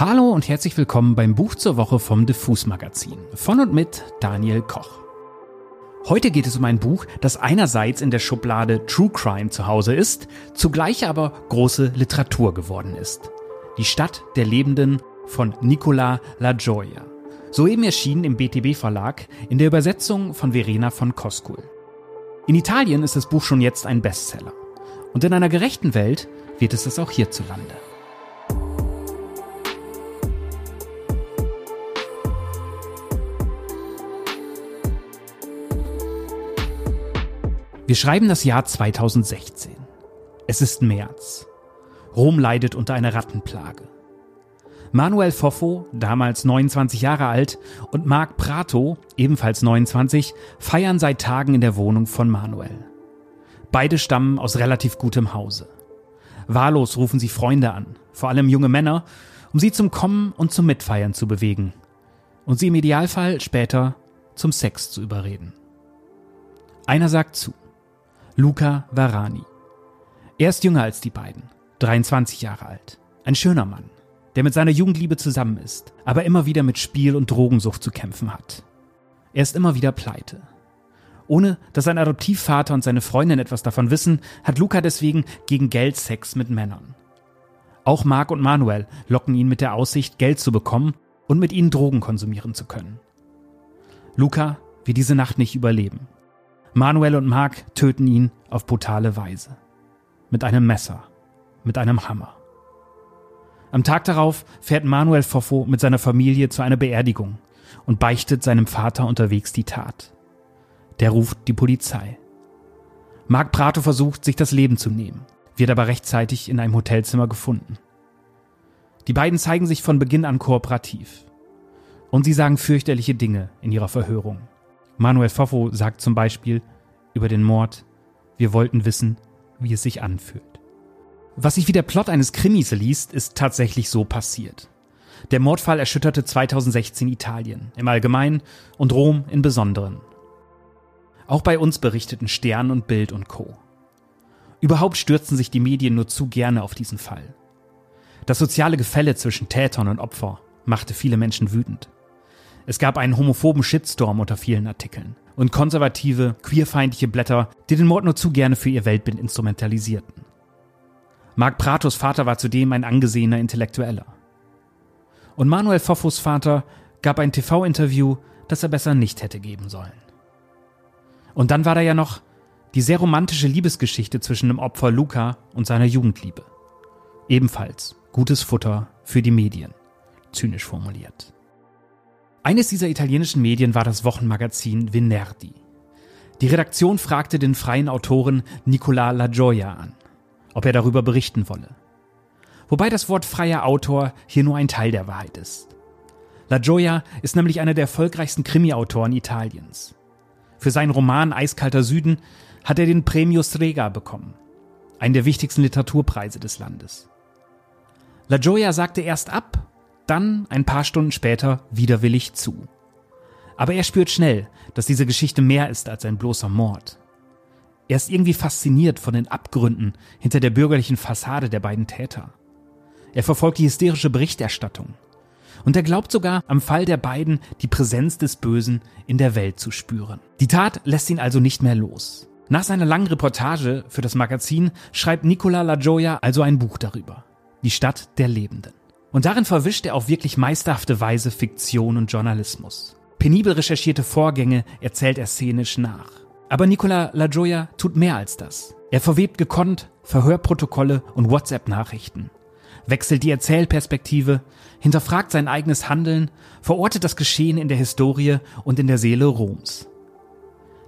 Hallo und herzlich willkommen beim Buch zur Woche vom Diffus Magazin von und mit Daniel Koch. Heute geht es um ein Buch, das einerseits in der Schublade True Crime zu Hause ist, zugleich aber große Literatur geworden ist. Die Stadt der Lebenden von Nicola La Gioia. Soeben erschienen im BTB Verlag in der Übersetzung von Verena von Koskul. In Italien ist das Buch schon jetzt ein Bestseller. Und in einer gerechten Welt wird es das auch hierzulande. Wir schreiben das Jahr 2016. Es ist März. Rom leidet unter einer Rattenplage. Manuel Foffo, damals 29 Jahre alt, und Marc Prato, ebenfalls 29, feiern seit Tagen in der Wohnung von Manuel. Beide stammen aus relativ gutem Hause. Wahllos rufen sie Freunde an, vor allem junge Männer, um sie zum Kommen und zum Mitfeiern zu bewegen und sie im Idealfall später zum Sex zu überreden. Einer sagt zu. Luca Varani. Er ist jünger als die beiden, 23 Jahre alt. Ein schöner Mann, der mit seiner Jugendliebe zusammen ist, aber immer wieder mit Spiel und Drogensucht zu kämpfen hat. Er ist immer wieder pleite. Ohne dass sein Adoptivvater und seine Freundin etwas davon wissen, hat Luca deswegen gegen Geld Sex mit Männern. Auch Mark und Manuel locken ihn mit der Aussicht, Geld zu bekommen und mit ihnen Drogen konsumieren zu können. Luca wird diese Nacht nicht überleben. Manuel und Mark töten ihn auf brutale Weise. Mit einem Messer, mit einem Hammer. Am Tag darauf fährt Manuel Foffo mit seiner Familie zu einer Beerdigung und beichtet seinem Vater unterwegs die Tat. Der ruft die Polizei. Mark Prato versucht, sich das Leben zu nehmen, wird aber rechtzeitig in einem Hotelzimmer gefunden. Die beiden zeigen sich von Beginn an kooperativ. Und sie sagen fürchterliche Dinge in ihrer Verhörung. Manuel Foffo sagt zum Beispiel über den Mord, wir wollten wissen, wie es sich anfühlt. Was sich wie der Plot eines Krimis liest, ist tatsächlich so passiert. Der Mordfall erschütterte 2016 Italien im Allgemeinen und Rom im Besonderen. Auch bei uns berichteten Stern und Bild und Co. Überhaupt stürzten sich die Medien nur zu gerne auf diesen Fall. Das soziale Gefälle zwischen Tätern und Opfer machte viele Menschen wütend. Es gab einen homophoben Shitstorm unter vielen Artikeln und konservative, queerfeindliche Blätter, die den Mord nur zu gerne für ihr Weltbild instrumentalisierten. Marc Pratos Vater war zudem ein angesehener Intellektueller. Und Manuel Foffos Vater gab ein TV-Interview, das er besser nicht hätte geben sollen. Und dann war da ja noch die sehr romantische Liebesgeschichte zwischen dem Opfer Luca und seiner Jugendliebe. Ebenfalls gutes Futter für die Medien, zynisch formuliert. Eines dieser italienischen Medien war das Wochenmagazin Venerdì. Die Redaktion fragte den freien Autoren Nicola La Gioia an, ob er darüber berichten wolle. Wobei das Wort freier Autor hier nur ein Teil der Wahrheit ist. La Gioia ist nämlich einer der erfolgreichsten Krimi-Autoren Italiens. Für seinen Roman Eiskalter Süden hat er den Premio Strega bekommen, einen der wichtigsten Literaturpreise des Landes. La Gioia sagte erst ab, dann, ein paar Stunden später, widerwillig zu. Aber er spürt schnell, dass diese Geschichte mehr ist als ein bloßer Mord. Er ist irgendwie fasziniert von den Abgründen hinter der bürgerlichen Fassade der beiden Täter. Er verfolgt die hysterische Berichterstattung. Und er glaubt sogar, am Fall der beiden die Präsenz des Bösen in der Welt zu spüren. Die Tat lässt ihn also nicht mehr los. Nach seiner langen Reportage für das Magazin schreibt Nicola La Gioia also ein Buch darüber. Die Stadt der Lebenden. Und darin verwischt er auf wirklich meisterhafte Weise Fiktion und Journalismus. Penibel recherchierte Vorgänge erzählt er szenisch nach. Aber Nicola La Gioia tut mehr als das. Er verwebt gekonnt Verhörprotokolle und WhatsApp-Nachrichten, wechselt die Erzählperspektive, hinterfragt sein eigenes Handeln, verortet das Geschehen in der Historie und in der Seele Roms.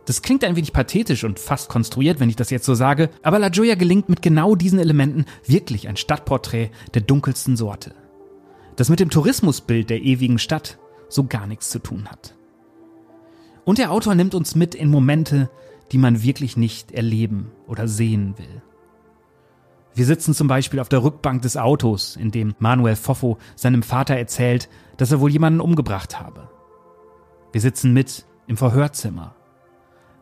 Das klingt ein wenig pathetisch und fast konstruiert, wenn ich das jetzt so sage, aber La Gioia gelingt mit genau diesen Elementen wirklich ein Stadtporträt der dunkelsten Sorte das mit dem Tourismusbild der ewigen Stadt so gar nichts zu tun hat. Und der Autor nimmt uns mit in Momente, die man wirklich nicht erleben oder sehen will. Wir sitzen zum Beispiel auf der Rückbank des Autos, in dem Manuel Foffo seinem Vater erzählt, dass er wohl jemanden umgebracht habe. Wir sitzen mit im Verhörzimmer.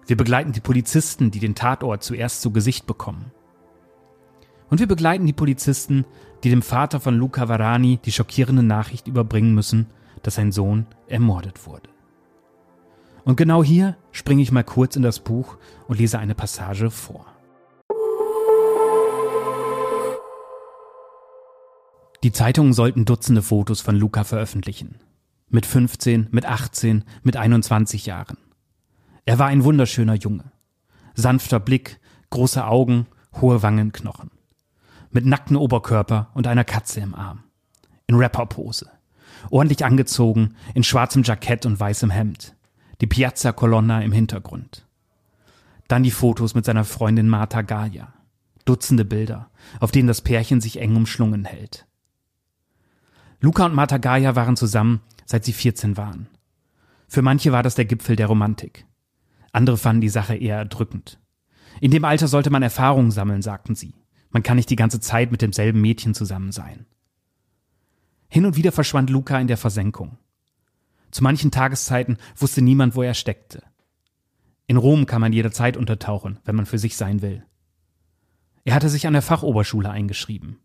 Wir begleiten die Polizisten, die den Tatort zuerst zu Gesicht bekommen. Und wir begleiten die Polizisten die dem Vater von Luca Varani die schockierende Nachricht überbringen müssen, dass sein Sohn ermordet wurde. Und genau hier springe ich mal kurz in das Buch und lese eine Passage vor. Die Zeitungen sollten Dutzende Fotos von Luca veröffentlichen. Mit 15, mit 18, mit 21 Jahren. Er war ein wunderschöner Junge. Sanfter Blick, große Augen, hohe Wangenknochen. Mit nacktem Oberkörper und einer Katze im Arm. In Rapperpose. Ordentlich angezogen, in schwarzem Jackett und weißem Hemd. Die Piazza Colonna im Hintergrund. Dann die Fotos mit seiner Freundin Marta Gaia. Dutzende Bilder, auf denen das Pärchen sich eng umschlungen hält. Luca und Marta Gaia waren zusammen, seit sie 14 waren. Für manche war das der Gipfel der Romantik. Andere fanden die Sache eher erdrückend. In dem Alter sollte man Erfahrungen sammeln, sagten sie. Man kann nicht die ganze Zeit mit demselben Mädchen zusammen sein. Hin und wieder verschwand Luca in der Versenkung. Zu manchen Tageszeiten wusste niemand, wo er steckte. In Rom kann man jederzeit untertauchen, wenn man für sich sein will. Er hatte sich an der Fachoberschule eingeschrieben.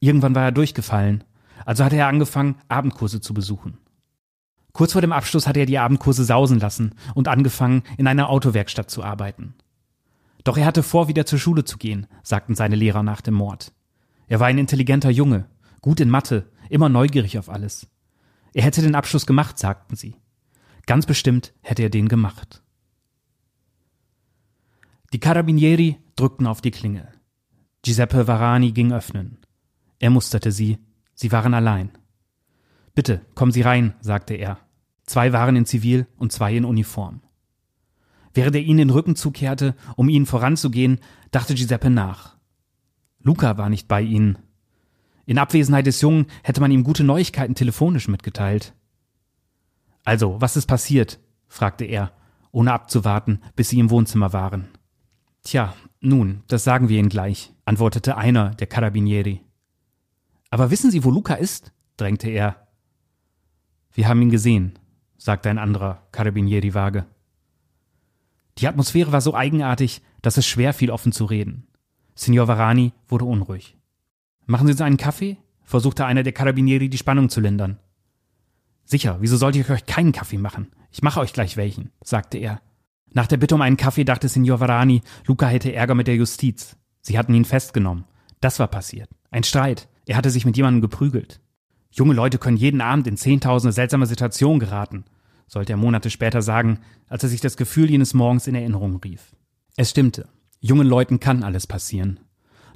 Irgendwann war er durchgefallen also hatte er angefangen, Abendkurse zu besuchen. Kurz vor dem Abschluss hatte er die Abendkurse sausen lassen und angefangen, in einer Autowerkstatt zu arbeiten. Doch er hatte vor, wieder zur Schule zu gehen, sagten seine Lehrer nach dem Mord. Er war ein intelligenter Junge, gut in Mathe, immer neugierig auf alles. Er hätte den Abschluss gemacht, sagten sie. Ganz bestimmt hätte er den gemacht. Die Carabinieri drückten auf die Klingel. Giuseppe Varani ging öffnen. Er musterte sie Sie waren allein. Bitte, kommen Sie rein, sagte er. Zwei waren in Zivil und zwei in Uniform. Während er ihnen den Rücken zukehrte, um ihnen voranzugehen, dachte Giuseppe nach. Luca war nicht bei ihnen. In Abwesenheit des Jungen hätte man ihm gute Neuigkeiten telefonisch mitgeteilt. Also, was ist passiert? fragte er, ohne abzuwarten, bis sie im Wohnzimmer waren. Tja, nun, das sagen wir Ihnen gleich, antwortete einer der Carabinieri. Aber wissen Sie, wo Luca ist? drängte er. Wir haben ihn gesehen, sagte ein anderer Carabinieri vage. Die Atmosphäre war so eigenartig, dass es schwer fiel, offen zu reden. Signor Varani wurde unruhig. Machen Sie uns einen Kaffee? versuchte einer der Carabinieri die Spannung zu lindern. Sicher, wieso sollte ich euch keinen Kaffee machen? Ich mache euch gleich welchen, sagte er. Nach der Bitte um einen Kaffee dachte Signor Varani, Luca hätte Ärger mit der Justiz. Sie hatten ihn festgenommen. Das war passiert. Ein Streit. Er hatte sich mit jemandem geprügelt. Junge Leute können jeden Abend in zehntausende seltsame Situationen geraten, sollte er Monate später sagen, als er sich das Gefühl jenes Morgens in Erinnerung rief. Es stimmte. Jungen Leuten kann alles passieren.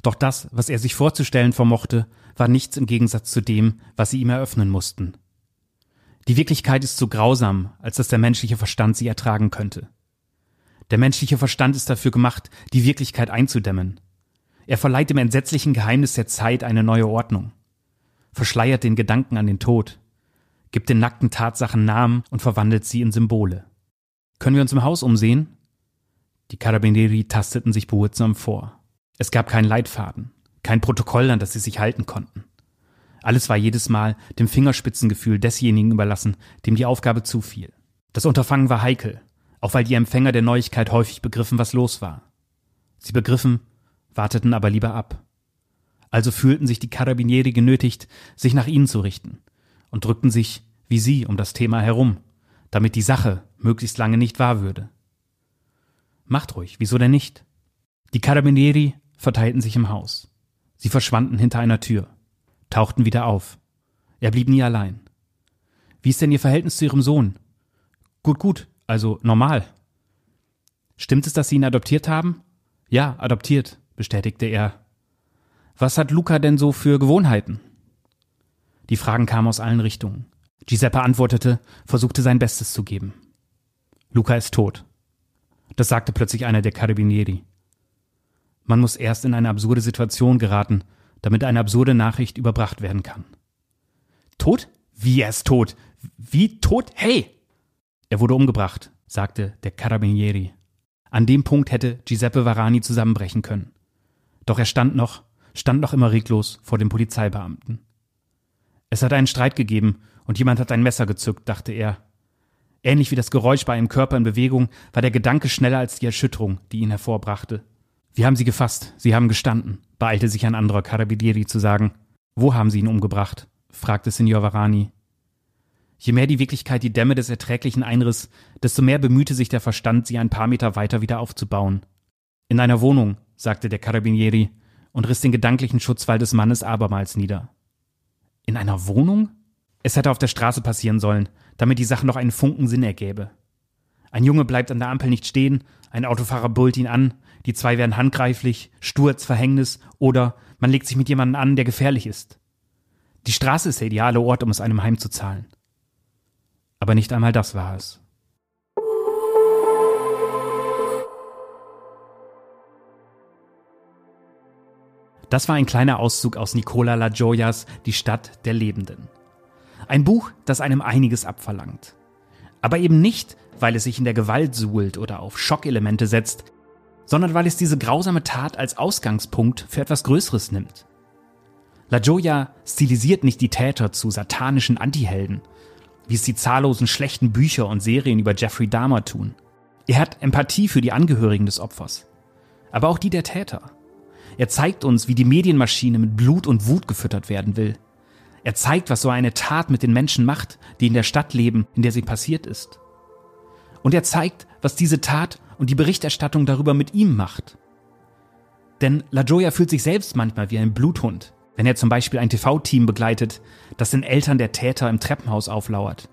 Doch das, was er sich vorzustellen vermochte, war nichts im Gegensatz zu dem, was sie ihm eröffnen mussten. Die Wirklichkeit ist so grausam, als dass der menschliche Verstand sie ertragen könnte. Der menschliche Verstand ist dafür gemacht, die Wirklichkeit einzudämmen. Er verleiht dem entsetzlichen Geheimnis der Zeit eine neue Ordnung, verschleiert den Gedanken an den Tod, gibt den nackten Tatsachen Namen und verwandelt sie in Symbole. Können wir uns im Haus umsehen? Die Carabinieri tasteten sich behutsam vor. Es gab keinen Leitfaden, kein Protokoll, an das sie sich halten konnten. Alles war jedes Mal dem Fingerspitzengefühl desjenigen überlassen, dem die Aufgabe zufiel. Das Unterfangen war heikel, auch weil die Empfänger der Neuigkeit häufig begriffen, was los war. Sie begriffen, warteten aber lieber ab. Also fühlten sich die Carabinieri genötigt, sich nach ihnen zu richten und drückten sich, wie sie, um das Thema herum, damit die Sache möglichst lange nicht wahr würde. Macht ruhig, wieso denn nicht? Die Carabinieri verteilten sich im Haus. Sie verschwanden hinter einer Tür, tauchten wieder auf. Er blieb nie allein. Wie ist denn Ihr Verhältnis zu Ihrem Sohn? Gut, gut, also normal. Stimmt es, dass Sie ihn adoptiert haben? Ja, adoptiert bestätigte er. Was hat Luca denn so für Gewohnheiten? Die Fragen kamen aus allen Richtungen. Giuseppe antwortete, versuchte sein Bestes zu geben. Luca ist tot. Das sagte plötzlich einer der Carabinieri. Man muss erst in eine absurde Situation geraten, damit eine absurde Nachricht überbracht werden kann. Tot? Wie er ist tot? Wie tot? Hey! Er wurde umgebracht, sagte der Carabinieri. An dem Punkt hätte Giuseppe Varani zusammenbrechen können. Doch er stand noch, stand noch immer reglos vor dem Polizeibeamten. Es hat einen Streit gegeben und jemand hat ein Messer gezückt, dachte er. Ähnlich wie das Geräusch bei einem Körper in Bewegung war der Gedanke schneller als die Erschütterung, die ihn hervorbrachte. Wir haben sie gefasst, sie haben gestanden, beeilte sich ein anderer Carabinieri zu sagen. Wo haben sie ihn umgebracht? fragte Signor Varani. Je mehr die Wirklichkeit die Dämme des Erträglichen einriss, desto mehr bemühte sich der Verstand, sie ein paar Meter weiter wieder aufzubauen. In einer Wohnung, sagte der Carabinieri und riss den gedanklichen Schutzwall des Mannes abermals nieder. In einer Wohnung? Es hätte auf der Straße passieren sollen, damit die Sache noch einen Funken Sinn ergäbe. Ein Junge bleibt an der Ampel nicht stehen, ein Autofahrer bullt ihn an, die zwei werden handgreiflich, Sturz, Verhängnis oder man legt sich mit jemandem an, der gefährlich ist. Die Straße ist der ideale Ort, um es einem heimzuzahlen. Aber nicht einmal das war es. Das war ein kleiner Auszug aus Nicola La Gioias Die Stadt der Lebenden. Ein Buch, das einem einiges abverlangt. Aber eben nicht, weil es sich in der Gewalt suhlt oder auf Schockelemente setzt, sondern weil es diese grausame Tat als Ausgangspunkt für etwas Größeres nimmt. La Gioia stilisiert nicht die Täter zu satanischen Antihelden, wie es die zahllosen schlechten Bücher und Serien über Jeffrey Dahmer tun. Er hat Empathie für die Angehörigen des Opfers, aber auch die der Täter. Er zeigt uns, wie die Medienmaschine mit Blut und Wut gefüttert werden will. Er zeigt, was so eine Tat mit den Menschen macht, die in der Stadt leben, in der sie passiert ist. Und er zeigt, was diese Tat und die Berichterstattung darüber mit ihm macht. Denn La Gioia fühlt sich selbst manchmal wie ein Bluthund, wenn er zum Beispiel ein TV-Team begleitet, das den Eltern der Täter im Treppenhaus auflauert.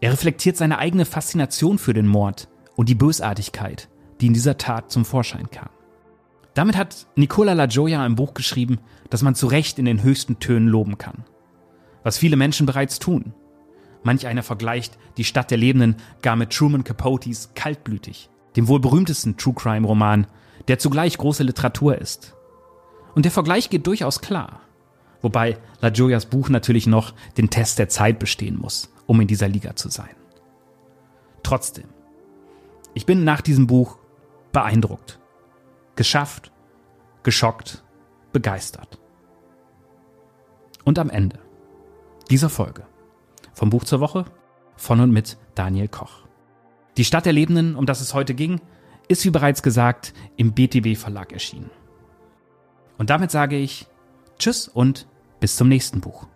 Er reflektiert seine eigene Faszination für den Mord und die Bösartigkeit, die in dieser Tat zum Vorschein kam. Damit hat Nicola La Gioia ein Buch geschrieben, das man zu Recht in den höchsten Tönen loben kann. Was viele Menschen bereits tun. Manch einer vergleicht die Stadt der Lebenden gar mit Truman Capotes Kaltblütig, dem wohl berühmtesten True Crime Roman, der zugleich große Literatur ist. Und der Vergleich geht durchaus klar. Wobei La Gioias Buch natürlich noch den Test der Zeit bestehen muss, um in dieser Liga zu sein. Trotzdem, ich bin nach diesem Buch beeindruckt, geschafft, geschockt, begeistert. Und am Ende dieser Folge vom Buch zur Woche von und mit Daniel Koch. Die Stadt der Lebenden, um das es heute ging, ist wie bereits gesagt im BTB Verlag erschienen. Und damit sage ich Tschüss und bis zum nächsten Buch.